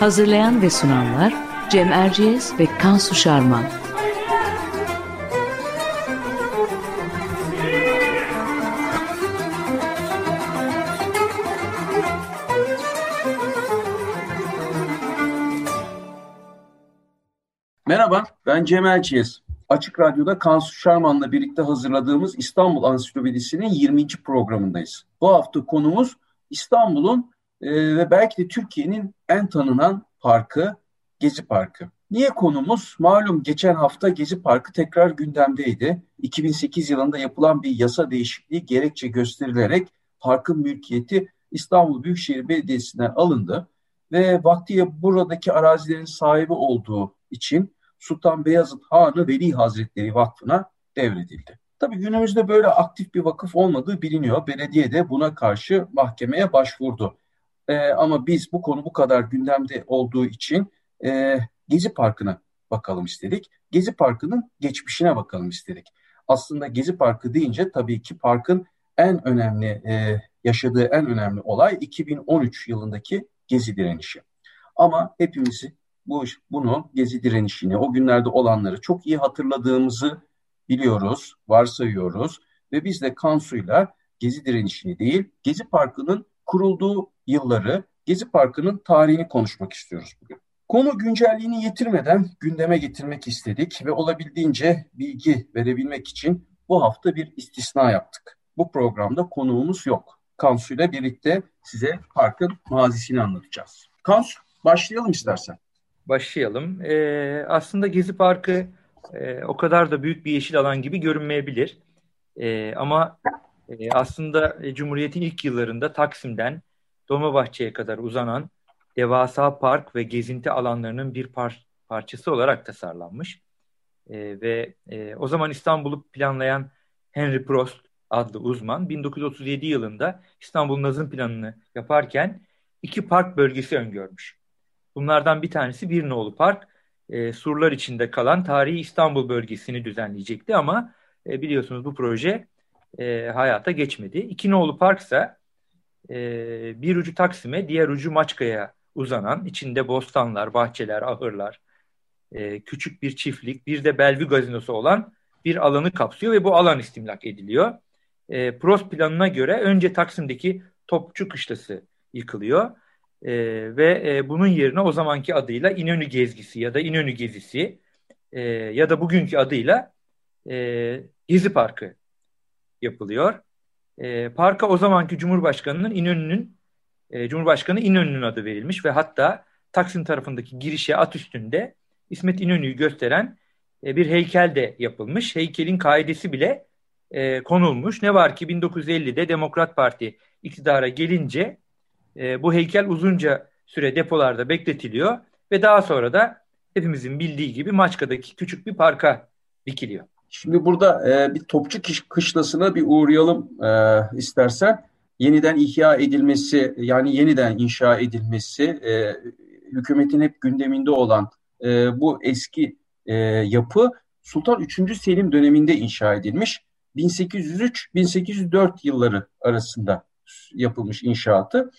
Hazırlayan ve sunanlar Cem Erciyes ve Kansu Şarman. Merhaba, ben Cem Erciyes. Açık Radyo'da Kansu Şarman'la birlikte hazırladığımız İstanbul Ansiklopedisi'nin 20. programındayız. Bu hafta konumuz İstanbul'un e, ve belki de Türkiye'nin en tanınan parkı Gezi Parkı. Niye konumuz? Malum geçen hafta Gezi Parkı tekrar gündemdeydi. 2008 yılında yapılan bir yasa değişikliği gerekçe gösterilerek parkın mülkiyeti İstanbul Büyükşehir Belediyesi'nden alındı ve vaktiye buradaki arazilerin sahibi olduğu için Sultan Beyazıt Hanı Veli Hazretleri Vakfı'na devredildi. Tabii günümüzde böyle aktif bir vakıf olmadığı biliniyor. Belediye de buna karşı mahkemeye başvurdu. Ee, ama biz bu konu bu kadar gündemde olduğu için e, Gezi Parkı'na bakalım istedik. Gezi Parkı'nın geçmişine bakalım istedik. Aslında Gezi Parkı deyince tabii ki parkın en önemli e, yaşadığı en önemli olay 2013 yılındaki Gezi direnişi. Ama hepimizi bu bunu Gezi direnişini, o günlerde olanları çok iyi hatırladığımızı biliyoruz, varsayıyoruz ve biz de Kansu'yla Gezi direnişini değil, Gezi Parkı'nın kurulduğu yılları, Gezi Parkı'nın tarihini konuşmak istiyoruz bugün. Konu güncelliğini yitirmeden gündeme getirmek istedik ve olabildiğince bilgi verebilmek için bu hafta bir istisna yaptık. Bu programda konuğumuz yok. Kansu ile birlikte size parkın mazisini anlatacağız. Kansu başlayalım istersen. Başlayalım. Ee, aslında Gezi Parkı e, o kadar da büyük bir yeşil alan gibi görünmeyebilir. E, ama e, aslında e, Cumhuriyet'in ilk yıllarında Taksim'den Dolmabahçe'ye kadar uzanan devasa park ve gezinti alanlarının bir par parçası olarak tasarlanmış. E, ve e, o zaman İstanbul'u planlayan Henry Prost adlı uzman 1937 yılında İstanbul Nazım Planı'nı yaparken iki park bölgesi öngörmüş. Bunlardan bir tanesi Bir Nolu Park, e, surlar içinde kalan tarihi İstanbul bölgesini düzenleyecekti ama e, biliyorsunuz bu proje e, hayata geçmedi. İki Nolu Park ise e, bir ucu Taksim'e, diğer ucu Maçka'ya uzanan, içinde bostanlar, bahçeler, ahırlar, e, küçük bir çiftlik, bir de Bellevue gazinosu olan bir alanı kapsıyor ve bu alan istimlak ediliyor. E, Prost planına göre önce Taksim'deki Topçu Kışlası yıkılıyor e, ve e, bunun yerine o zamanki adıyla İnönü Gezgisi ya da İnönü Gezisi e, ya da bugünkü adıyla e, Gezi Parkı yapılıyor. E, parka o zamanki Cumhurbaşkanı'nın İnönü'nün e, Cumhurbaşkanı İnönü'nün adı verilmiş ve hatta Taksim tarafındaki girişe at üstünde İsmet İnönü'yü gösteren e, bir heykel de yapılmış. Heykelin kaidesi bile e, konulmuş. Ne var ki 1950'de Demokrat Parti iktidara gelince e, bu heykel uzunca süre depolarda bekletiliyor ve daha sonra da hepimizin bildiği gibi Maçka'daki küçük bir parka dikiliyor. Şimdi burada e, bir topçu kışlasına bir uğrayalım e, istersen. Yeniden ihya edilmesi yani yeniden inşa edilmesi e, hükümetin hep gündeminde olan e, bu eski e, yapı Sultan 3. Selim döneminde inşa edilmiş. 1803-1804 yılları arasında yapılmış inşaatı.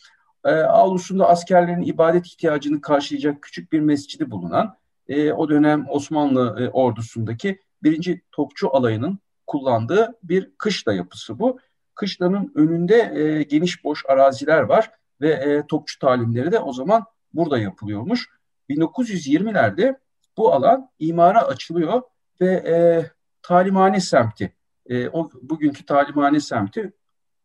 E, avlusunda askerlerin ibadet ihtiyacını karşılayacak küçük bir mescidi bulunan e, o dönem Osmanlı e, ordusundaki birinci topçu alayının kullandığı bir kışla yapısı bu. Kışlanın önünde e, geniş boş araziler var ve e, topçu talimleri de o zaman burada yapılıyormuş. 1920'lerde bu alan imara açılıyor ve e, talimhane semti, e, o bugünkü talimhane semti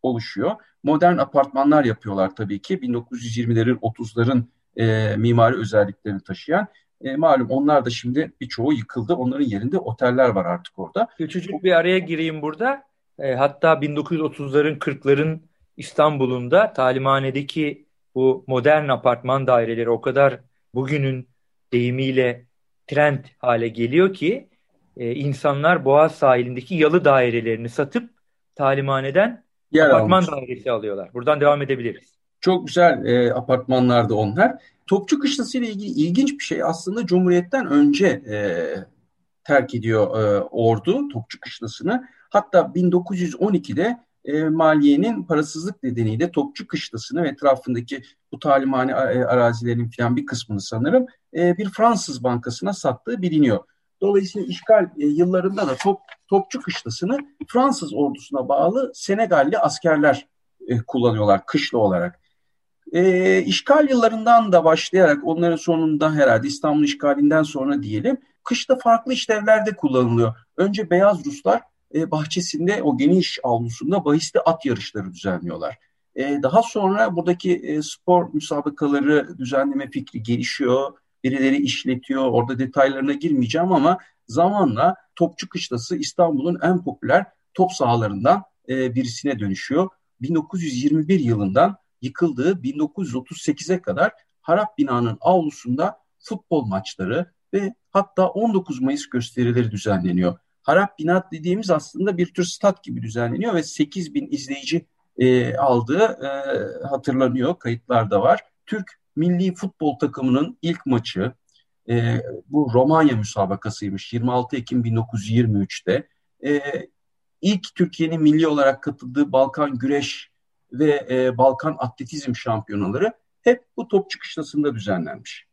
oluşuyor. Modern apartmanlar yapıyorlar tabii ki 1920'lerin 30'ların e, mimari özelliklerini taşıyan e, malum onlar da şimdi birçoğu yıkıldı. Onların yerinde oteller var artık orada. Küçücük bir araya gireyim burada. E, hatta 1930'ların 40'ların İstanbul'un da talimhanedeki bu modern apartman daireleri o kadar bugünün deyimiyle trend hale geliyor ki e, insanlar Boğaz sahilindeki yalı dairelerini satıp talimhaneden Yer apartman almış. dairesi alıyorlar. Buradan devam edebiliriz. Çok güzel e, apartmanlardı onlar. Topçu Kışlası ile ilgili ilginç bir şey aslında Cumhuriyet'ten önce e, terk ediyor e, ordu Topçu Kışlası'nı. Hatta 1912'de e, maliyenin parasızlık nedeniyle Topçu Kışlası'nı ve etrafındaki bu talimhane e, arazilerin falan bir kısmını sanırım e, bir Fransız bankasına sattığı biliniyor. Dolayısıyla işgal e, yıllarında da top, Topçu Kışlası'nı Fransız ordusuna bağlı Senegalli askerler e, kullanıyorlar kışla olarak. E, işgal yıllarından da başlayarak onların sonunda herhalde İstanbul işgalinden sonra diyelim kışta farklı işlevlerde kullanılıyor. Önce Beyaz Ruslar e, bahçesinde o geniş avlusunda bahisli at yarışları düzenliyorlar. E, daha sonra buradaki e, spor müsabakaları düzenleme fikri gelişiyor. Birileri işletiyor. Orada detaylarına girmeyeceğim ama zamanla Topçu Kışlası İstanbul'un en popüler top sahalarından e, birisine dönüşüyor. 1921 yılından yıkıldığı 1938'e kadar harap binanın avlusunda futbol maçları ve hatta 19 Mayıs gösterileri düzenleniyor. Harap binat dediğimiz aslında bir tür stat gibi düzenleniyor ve 8 bin izleyici e, aldığı e, hatırlanıyor, kayıtlarda var. Türk milli futbol takımının ilk maçı e, bu Romanya müsabakasıymış 26 Ekim 1923'te. E, ilk Türkiye'nin milli olarak katıldığı Balkan Güreş ve e, Balkan Atletizm şampiyonaları hep bu top çıkışlasında düzenlenmiş.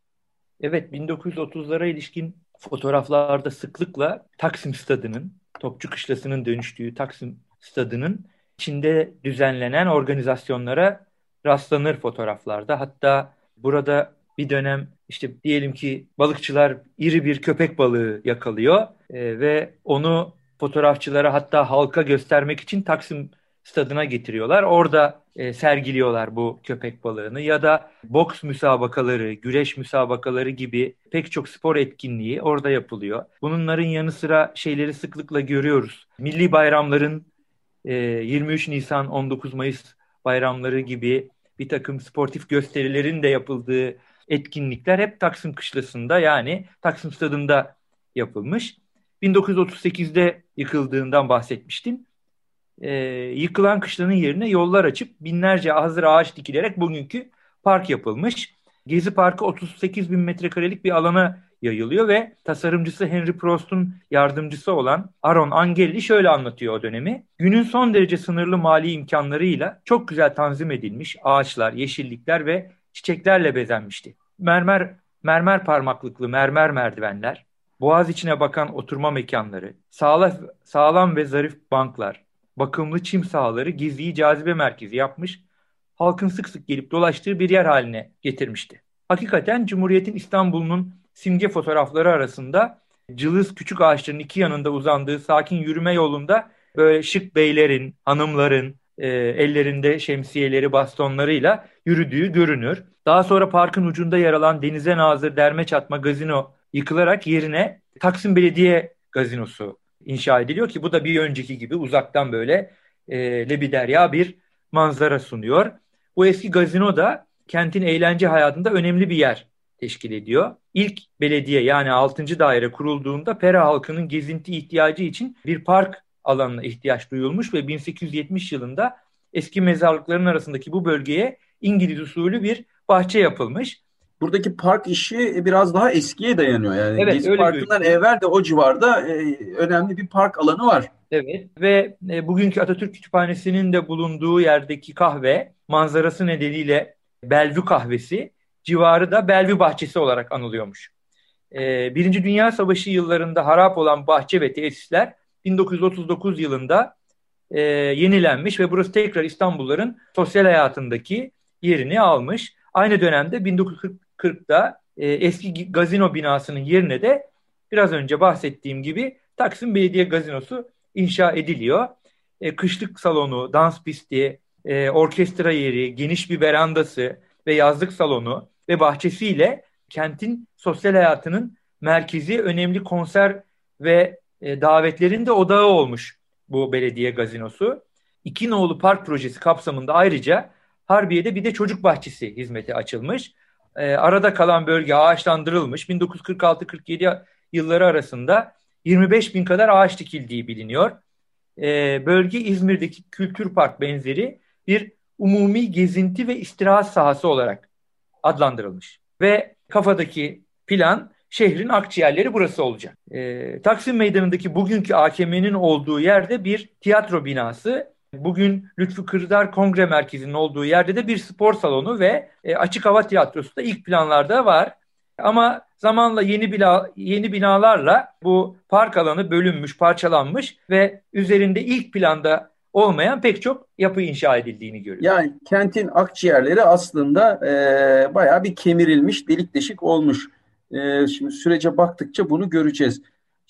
Evet 1930'lara ilişkin fotoğraflarda sıklıkla Taksim Stadı'nın, Topçu Kışlası'nın dönüştüğü Taksim Stadı'nın içinde düzenlenen organizasyonlara rastlanır fotoğraflarda. Hatta burada bir dönem işte diyelim ki balıkçılar iri bir köpek balığı yakalıyor e, ve onu fotoğrafçılara hatta halka göstermek için Taksim stadına getiriyorlar. Orada e, sergiliyorlar bu köpek balığını ya da boks müsabakaları, güreş müsabakaları gibi pek çok spor etkinliği orada yapılıyor. Bunların yanı sıra şeyleri sıklıkla görüyoruz. Milli bayramların e, 23 Nisan 19 Mayıs bayramları gibi bir takım sportif gösterilerin de yapıldığı etkinlikler hep Taksim Kışlası'nda yani Taksim Stadı'nda yapılmış. 1938'de yıkıldığından bahsetmiştim e, yıkılan kışlanın yerine yollar açıp binlerce hazır ağaç dikilerek bugünkü park yapılmış. Gezi Parkı 38 bin metrekarelik bir alana yayılıyor ve tasarımcısı Henry Prost'un yardımcısı olan Aaron Angeli şöyle anlatıyor o dönemi. Günün son derece sınırlı mali imkanlarıyla çok güzel tanzim edilmiş ağaçlar, yeşillikler ve çiçeklerle bezenmişti. Mermer mermer parmaklıklı mermer merdivenler, boğaz içine bakan oturma mekanları, sağlam, sağlam ve zarif banklar, bakımlı çim sahaları gizliyi cazibe merkezi yapmış, halkın sık sık gelip dolaştığı bir yer haline getirmişti. Hakikaten Cumhuriyet'in İstanbul'un simge fotoğrafları arasında cılız küçük ağaçların iki yanında uzandığı sakin yürüme yolunda böyle şık beylerin, hanımların e, ellerinde şemsiyeleri, bastonlarıyla yürüdüğü görünür. Daha sonra parkın ucunda yer alan denize nazır derme çatma gazino yıkılarak yerine Taksim Belediye Gazinosu inşa ediliyor ki bu da bir önceki gibi uzaktan böyle e, lebiderya bir manzara sunuyor. Bu eski gazino da kentin eğlence hayatında önemli bir yer teşkil ediyor. İlk belediye yani 6. daire kurulduğunda Pera halkının gezinti ihtiyacı için bir park alanına ihtiyaç duyulmuş ve 1870 yılında eski mezarlıkların arasındaki bu bölgeye İngiliz usulü bir bahçe yapılmış buradaki park işi biraz daha eskiye dayanıyor. Yani evet, Gezi Parkı'ndan evvel de o civarda e, önemli bir park alanı var. Evet ve e, bugünkü Atatürk Kütüphanesi'nin de bulunduğu yerdeki kahve manzarası nedeniyle Belvü kahvesi civarı da Belvü bahçesi olarak anılıyormuş. E, Birinci Dünya Savaşı yıllarında harap olan bahçe ve tesisler 1939 yılında e, yenilenmiş ve burası tekrar İstanbulluların sosyal hayatındaki yerini almış. Aynı dönemde 1940 40'da e, eski gazino binasının yerine de biraz önce bahsettiğim gibi Taksim Belediye Gazinosu inşa ediliyor. E, kışlık salonu, dans pisti, e, orkestra yeri, geniş bir verandası ve yazlık salonu ve bahçesiyle kentin sosyal hayatının merkezi önemli konser ve e, davetlerin de odağı olmuş bu belediye gazinosu. İki Nolu Park projesi kapsamında ayrıca Harbiye'de bir de çocuk bahçesi hizmeti açılmış. E, arada kalan bölge ağaçlandırılmış. 1946-47 yılları arasında 25 bin kadar ağaç dikildiği biliniyor. E, bölge İzmir'deki kültür park benzeri bir umumi gezinti ve istirahat sahası olarak adlandırılmış. Ve kafadaki plan şehrin akciğerleri burası olacak. E, Taksim Meydanı'ndaki bugünkü AKM'nin olduğu yerde bir tiyatro binası Bugün Lütfü Kırdar Kongre Merkezi'nin olduğu yerde de bir spor salonu ve e, açık hava tiyatrosu da ilk planlarda var. Ama zamanla yeni bina, yeni binalarla bu park alanı bölünmüş, parçalanmış ve üzerinde ilk planda olmayan pek çok yapı inşa edildiğini görüyoruz. Yani kentin akciğerleri aslında e, bayağı bir kemirilmiş, delik deşik olmuş. E, şimdi sürece baktıkça bunu göreceğiz.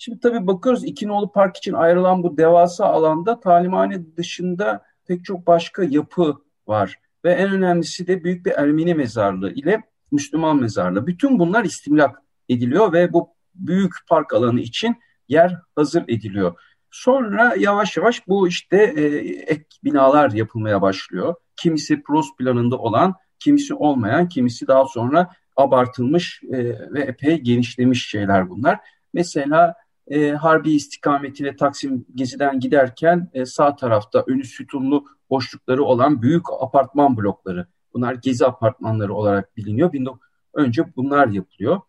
Şimdi tabii bakıyoruz İkinoğlu Park için ayrılan bu devasa alanda talimhane dışında pek çok başka yapı var. Ve en önemlisi de büyük bir Ermeni mezarlığı ile Müslüman mezarlığı. Bütün bunlar istimlak ediliyor ve bu büyük park alanı için yer hazır ediliyor. Sonra yavaş yavaş bu işte e, ek binalar yapılmaya başlıyor. Kimisi Prost planında olan, kimisi olmayan, kimisi daha sonra abartılmış e, ve epey genişlemiş şeyler bunlar. Mesela e, Harbi istikametine Taksim Gezi'den giderken e, sağ tarafta önü sütunlu boşlukları olan büyük apartman blokları. Bunlar Gezi apartmanları olarak biliniyor. Önce bunlar yapılıyor.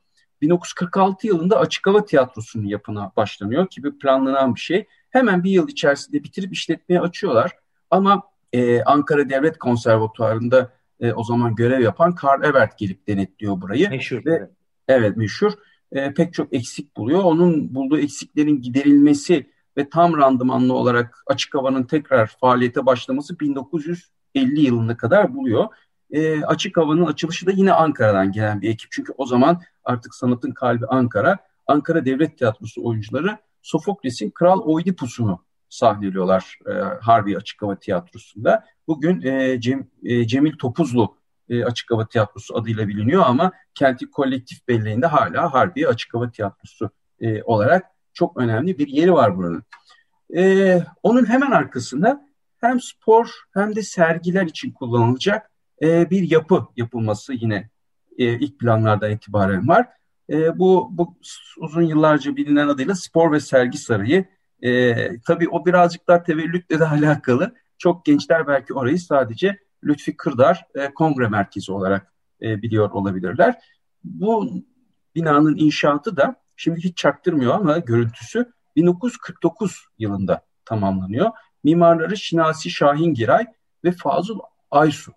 1946 yılında Açık Hava Tiyatrosu'nun yapına başlanıyor ki bir planlanan bir şey. Hemen bir yıl içerisinde bitirip işletmeye açıyorlar. Ama e, Ankara Devlet Konservatuvarı'nda e, o zaman görev yapan Karl Ebert gelip denetliyor burayı. Meşhur. Ve, evet meşhur e, pek çok eksik buluyor. Onun bulduğu eksiklerin giderilmesi ve tam randımanlı olarak açık havanın tekrar faaliyete başlaması 1950 yılına kadar buluyor. E, açık havanın açılışı da yine Ankara'dan gelen bir ekip. Çünkü o zaman artık sanatın kalbi Ankara. Ankara Devlet Tiyatrosu oyuncuları Sofokles'in Kral Oidipus'unu sahneliyorlar e, Harbi Açık Hava Tiyatrosu'nda. Bugün e, Cem, e, Cemil Topuzlu e, Açık Hava Tiyatrosu adıyla biliniyor ama kenti kolektif belleğinde hala Harbiye Açık Hava Tiyatrosu e, olarak çok önemli bir yeri var buranın. E, onun hemen arkasında hem spor hem de sergiler için kullanılacak e, bir yapı yapılması yine e, ilk planlardan itibaren var. E, bu, bu uzun yıllarca bilinen adıyla Spor ve Sergi Sarayı. E, tabii o birazcık daha tevellütle de alakalı. Çok gençler belki orayı sadece Lütfi Kırdar e, Kongre Merkezi olarak e, biliyor olabilirler. Bu binanın inşaatı da şimdi hiç çaktırmıyor ama görüntüsü 1949 yılında tamamlanıyor. Mimarları Şinasi Şahin Giray ve Fazıl Aysu.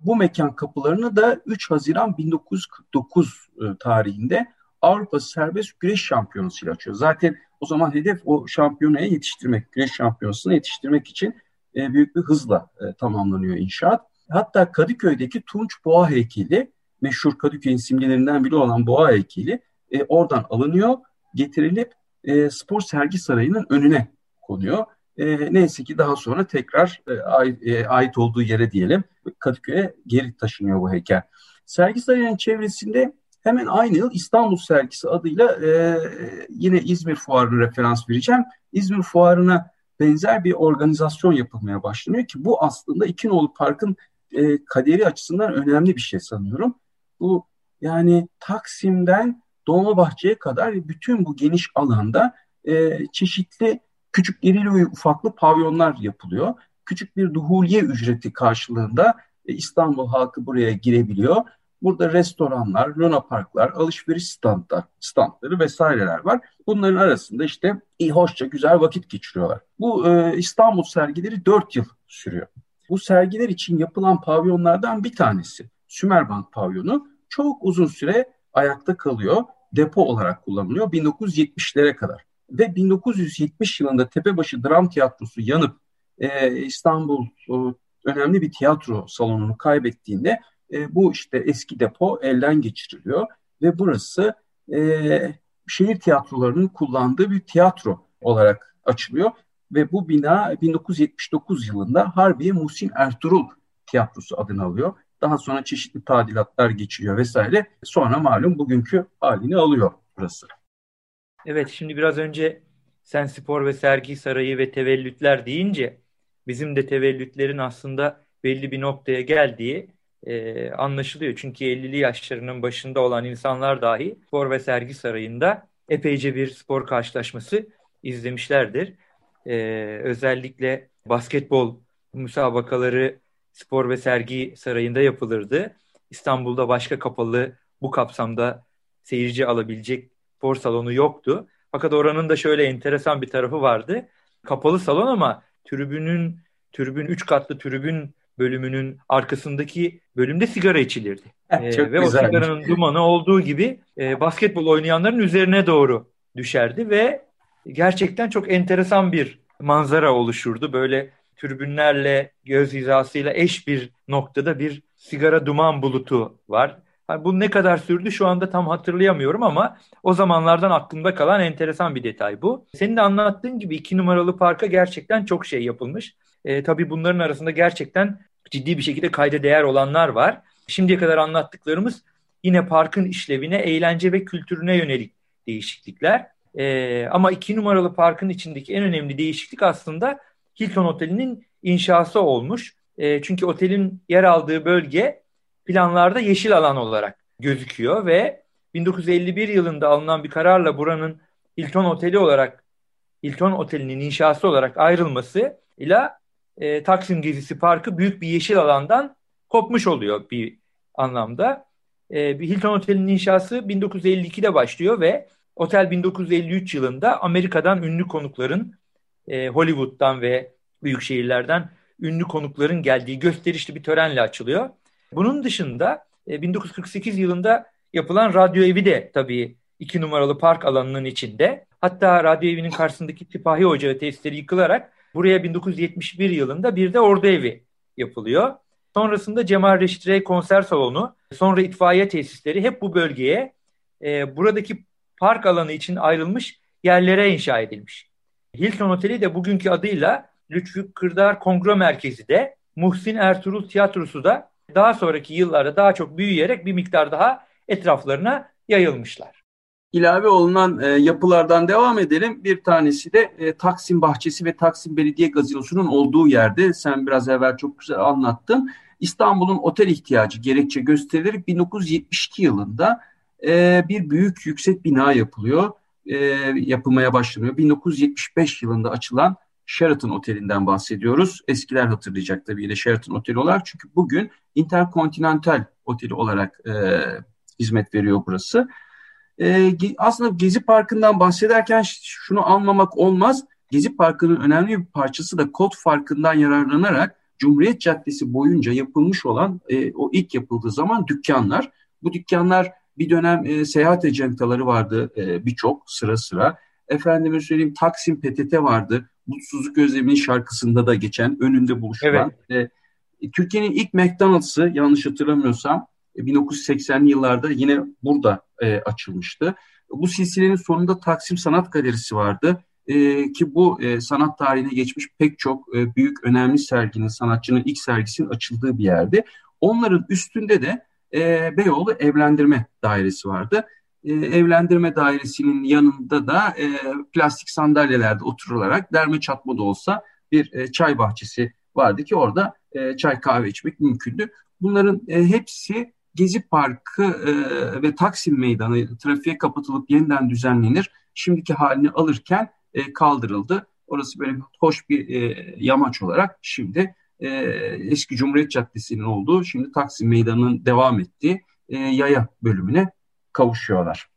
Bu mekan kapılarını da 3 Haziran 1949 e, tarihinde Avrupa Serbest Güreş Şampiyonası ile açıyor. Zaten o zaman hedef o şampiyonaya yetiştirmek, güreş şampiyonasına yetiştirmek için e, büyük bir hızla e, tamamlanıyor inşaat. Hatta Kadıköy'deki Tunç Boğa heykeli, meşhur Kadıköy'ün simgelerinden biri olan Boğa heykeli e, oradan alınıyor, getirilip e, spor sergi sarayının önüne konuyor. E, neyse ki daha sonra tekrar e, ait, e, ait olduğu yere diyelim Kadıköy'e geri taşınıyor bu heykel. Sergi sarayının çevresinde hemen aynı yıl İstanbul sergisi adıyla e, yine İzmir Fuarı'na referans vereceğim. İzmir Fuarı'na benzer bir organizasyon yapılmaya başlanıyor ki bu aslında İkinoğlu Park'ın e, kaderi açısından önemli bir şey sanıyorum. Bu yani Taksim'den Dolmabahçe'ye kadar bütün bu geniş alanda e, çeşitli küçük irili ve ufaklı pavyonlar yapılıyor. Küçük bir duhuliye ücreti karşılığında e, İstanbul halkı buraya girebiliyor. Burada restoranlar, luna parklar, alışveriş standlar, standları vesaireler var. Bunların arasında işte iyi, hoşça, güzel vakit geçiriyorlar. Bu e, İstanbul sergileri 4 yıl sürüyor. Bu sergiler için yapılan pavyonlardan bir tanesi Sümerbank pavyonu çok uzun süre ayakta kalıyor. Depo olarak kullanılıyor 1970'lere kadar. Ve 1970 yılında Tepebaşı Dram Tiyatrosu yanıp e, İstanbul e, önemli bir tiyatro salonunu kaybettiğinde e, bu işte eski depo elden geçiriliyor ve burası e, şehir tiyatrolarının kullandığı bir tiyatro olarak açılıyor ve bu bina 1979 yılında Harbiye Muhsin Ertuğrul Tiyatrosu adını alıyor. Daha sonra çeşitli tadilatlar geçiriyor vesaire. Sonra malum bugünkü halini alıyor burası. Evet şimdi biraz önce sen spor ve sergi sarayı ve tevellütler deyince bizim de tevellütlerin aslında belli bir noktaya geldiği e, anlaşılıyor. Çünkü 50'li yaşlarının başında olan insanlar dahi spor ve sergi sarayında epeyce bir spor karşılaşması izlemişlerdir. E, özellikle basketbol müsabakaları spor ve sergi sarayında yapılırdı. İstanbul'da başka kapalı bu kapsamda seyirci alabilecek spor salonu yoktu. Fakat oranın da şöyle enteresan bir tarafı vardı. Kapalı salon ama tribünün tribün 3 katlı tribün bölümünün arkasındaki bölümde sigara içilirdi. ee, Çok ve güzelmiş. o sigaranın dumanı olduğu gibi e, basketbol oynayanların üzerine doğru düşerdi ve gerçekten çok enteresan bir manzara oluşurdu. Böyle tribünlerle göz hizasıyla eş bir noktada bir sigara duman bulutu var. Yani bu ne kadar sürdü şu anda tam hatırlayamıyorum ama o zamanlardan aklımda kalan enteresan bir detay bu. Senin de anlattığın gibi iki numaralı parka gerçekten çok şey yapılmış. E, tabii bunların arasında gerçekten ciddi bir şekilde kayda değer olanlar var. Şimdiye kadar anlattıklarımız yine parkın işlevine, eğlence ve kültürüne yönelik değişiklikler. E, ama iki numaralı parkın içindeki en önemli değişiklik aslında Hilton Oteli'nin inşası olmuş. E, çünkü otelin yer aldığı bölge planlarda yeşil alan olarak gözüküyor ve 1951 yılında alınan bir kararla buranın Hilton Oteli olarak Hilton Oteli'nin inşası olarak ayrılması ile e, Taksim Gezisi Parkı büyük bir yeşil alandan kopmuş oluyor bir anlamda. E, bir Hilton Oteli'nin inşası 1952'de başlıyor ve otel 1953 yılında Amerika'dan ünlü konukların e, Hollywood'dan ve büyük şehirlerden ünlü konukların geldiği gösterişli bir törenle açılıyor. Bunun dışında e, 1948 yılında yapılan radyo evi de tabii iki numaralı park alanının içinde. Hatta radyo evinin karşısındaki Sipahi Ocağı tesisleri yıkılarak buraya 1971 yılında bir de ordu evi yapılıyor. Sonrasında Cemal Reşit Rey konser salonu, sonra itfaiye tesisleri hep bu bölgeye e, buradaki park alanı için ayrılmış yerlere inşa edilmiş. Hilton Oteli de bugünkü adıyla Lütfü Kırdar Kongre Merkezi de Muhsin Ertuğrul Tiyatrosu da daha sonraki yıllarda daha çok büyüyerek bir miktar daha etraflarına yayılmışlar. İlave olunan e, yapılardan devam edelim. Bir tanesi de e, Taksim Bahçesi ve Taksim Belediye Gazinosu'nun olduğu yerde. Sen biraz evvel çok güzel anlattın. İstanbul'un otel ihtiyacı gerekçe gösterilerek 1972 yılında e, bir büyük yüksek bina yapılıyor. E, yapılmaya başlanıyor. 1975 yılında açılan Sheraton Oteli'nden bahsediyoruz. Eskiler hatırlayacak tabii yine Sheraton Oteli olarak. Çünkü bugün Intercontinental Oteli olarak e, hizmet veriyor burası. E, aslında Gezi Parkı'ndan bahsederken şunu anlamak olmaz. Gezi Parkı'nın önemli bir parçası da kod farkından yararlanarak Cumhuriyet Caddesi boyunca yapılmış olan e, o ilk yapıldığı zaman dükkanlar. Bu dükkanlar bir dönem e, seyahat ecentaları vardı e, birçok sıra sıra. Efendime söyleyeyim Taksim PTT vardı. Mutsuzluk Özlemi'nin şarkısında da geçen önünde buluşulan. Evet. E, Türkiye'nin ilk McDonald's'ı yanlış hatırlamıyorsam 1980'li e, yıllarda yine burada e, açılmıştı. Bu silsilenin sonunda Taksim Sanat Galerisi vardı. E, ki bu e, sanat tarihine geçmiş pek çok e, büyük önemli serginin, sanatçının ilk sergisinin açıldığı bir yerdi. Onların üstünde de e, Beyoğlu Evlendirme Dairesi vardı e, evlendirme dairesinin yanında da e, plastik sandalyelerde oturularak derme çatma da olsa bir e, çay bahçesi vardı ki orada e, çay kahve içmek mümkündü. Bunların e, hepsi Gezi Parkı e, ve Taksim Meydanı trafiğe kapatılıp yeniden düzenlenir. Şimdiki halini alırken e, kaldırıldı. Orası böyle hoş bir e, yamaç olarak şimdi e, eski Cumhuriyet Caddesi'nin olduğu, şimdi Taksim Meydanı'nın devam ettiği e, yaya bölümüne kavuşuyorlar.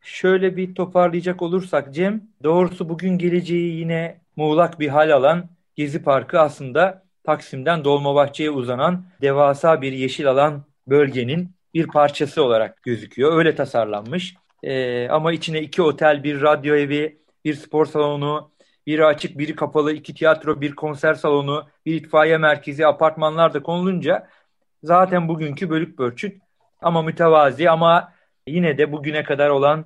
Şöyle bir toparlayacak olursak Cem, doğrusu bugün geleceği yine muğlak bir hal alan Gezi Parkı aslında Taksim'den Dolmabahçe'ye uzanan devasa bir yeşil alan bölgenin bir parçası olarak gözüküyor. Öyle tasarlanmış. Ee, ama içine iki otel, bir radyo evi, bir spor salonu, biri açık, biri kapalı, iki tiyatro, bir konser salonu, bir itfaiye merkezi, apartmanlar da konulunca zaten bugünkü bölük pörçük ama mütevazi ama yine de bugüne kadar olan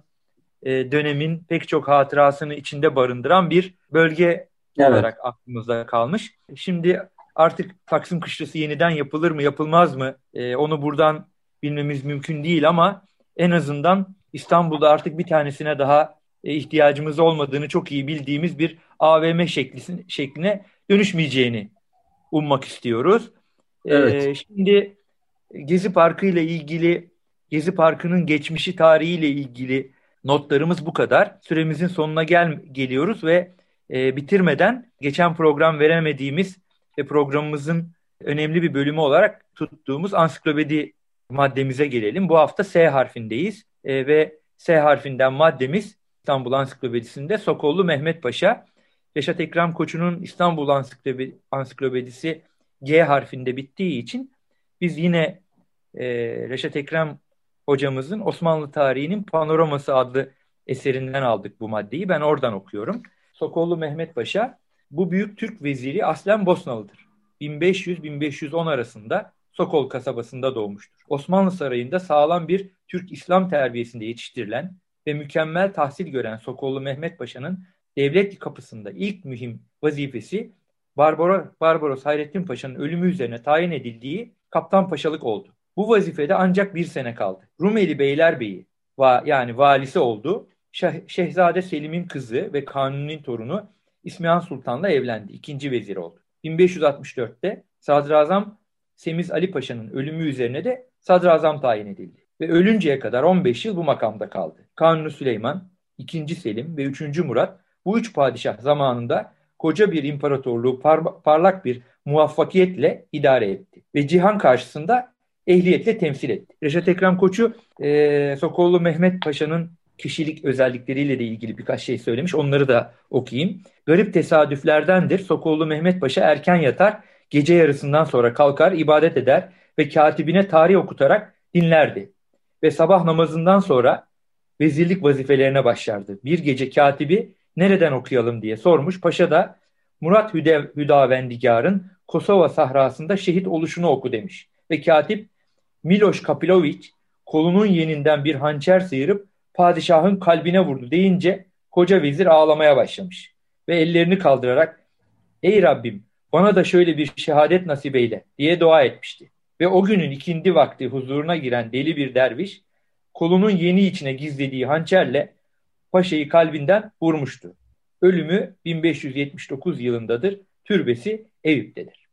e, dönemin pek çok hatırasını içinde barındıran bir bölge evet. olarak aklımızda kalmış. Şimdi artık Taksim Kışlası yeniden yapılır mı yapılmaz mı e, onu buradan bilmemiz mümkün değil ama en azından İstanbul'da artık bir tanesine daha e, ihtiyacımız olmadığını çok iyi bildiğimiz bir AVM şeklisin, şekline dönüşmeyeceğini ummak istiyoruz. Evet. Ee, şimdi Gezi Parkı ile ilgili Gezi Parkı'nın geçmişi tarihiyle ilgili notlarımız bu kadar. Süremizin sonuna gel geliyoruz ve e, bitirmeden geçen program veremediğimiz ve programımızın önemli bir bölümü olarak tuttuğumuz ansiklopedi maddemize gelelim. Bu hafta S harfindeyiz e, ve S harfinden maddemiz İstanbul Ansiklopedisi'nde Sokollu Mehmet Paşa. Reşat Ekrem Koçu'nun İstanbul Ansiklopedisi G harfinde bittiği için biz yine e, Reşat Ekrem hocamızın Osmanlı tarihinin panoraması adlı eserinden aldık bu maddeyi. Ben oradan okuyorum. Sokollu Mehmet Paşa bu büyük Türk veziri aslen Bosnalıdır. 1500-1510 arasında Sokol kasabasında doğmuştur. Osmanlı Sarayı'nda sağlam bir Türk İslam terbiyesinde yetiştirilen ve mükemmel tahsil gören Sokollu Mehmet Paşa'nın devlet kapısında ilk mühim vazifesi Barbaros, Barbaros Hayrettin Paşa'nın ölümü üzerine tayin edildiği kaptan paşalık oldu. Bu vazifede ancak bir sene kaldı. Rumeli Beylerbeyi va, yani valisi oldu. Şeh, Şehzade Selim'in kızı ve Kanuni'nin torunu İsmihan Sultan'la evlendi. İkinci vezir oldu. 1564'te Sadrazam Semiz Ali Paşa'nın ölümü üzerine de sadrazam tayin edildi. Ve ölünceye kadar 15 yıl bu makamda kaldı. Kanuni Süleyman, 2. Selim ve 3. Murat bu üç padişah zamanında koca bir imparatorluğu par parlak bir muvaffakiyetle idare etti. Ve cihan karşısında ehliyetle temsil etti. Reşat Ekrem Koçu, e, Sokollu Mehmet Paşa'nın kişilik özellikleriyle de ilgili birkaç şey söylemiş. Onları da okuyayım. Garip tesadüflerdendir. Sokollu Mehmet Paşa erken yatar, gece yarısından sonra kalkar, ibadet eder ve katibine tarih okutarak dinlerdi. Ve sabah namazından sonra vezirlik vazifelerine başlardı. Bir gece katibi nereden okuyalım diye sormuş. Paşa da Murat Hüdev, Hüdavendigar'ın Kosova sahrasında şehit oluşunu oku demiş. Ve katip Miloš Kapilović kolunun yeninden bir hançer sıyırıp padişahın kalbine vurdu deyince koca vezir ağlamaya başlamış. Ve ellerini kaldırarak ey Rabbim bana da şöyle bir şehadet nasip eyle diye dua etmişti. Ve o günün ikindi vakti huzuruna giren deli bir derviş kolunun yeni içine gizlediği hançerle paşayı kalbinden vurmuştu. Ölümü 1579 yılındadır. Türbesi Eyüp'tedir.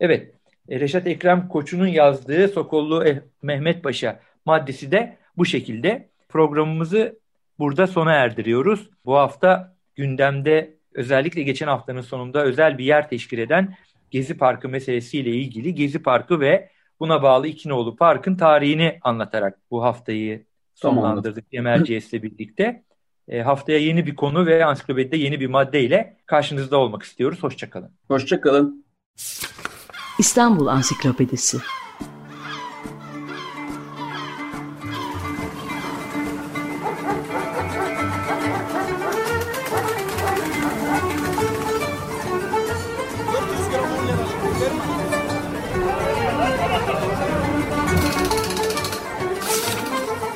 Evet, e, Reşat Ekrem Koçu'nun yazdığı Sokollu eh, Mehmet Paşa maddesi de bu şekilde. Programımızı burada sona erdiriyoruz. Bu hafta gündemde özellikle geçen haftanın sonunda özel bir yer teşkil eden Gezi Parkı meselesiyle ilgili Gezi Parkı ve buna bağlı İkinoğlu Park'ın tarihini anlatarak bu haftayı sonlandırdık Cem birlikte. E, haftaya yeni bir konu ve ansiklopedide yeni bir madde ile karşınızda olmak istiyoruz. Hoşçakalın. Hoşçakalın. İstanbul Ansiklopedisi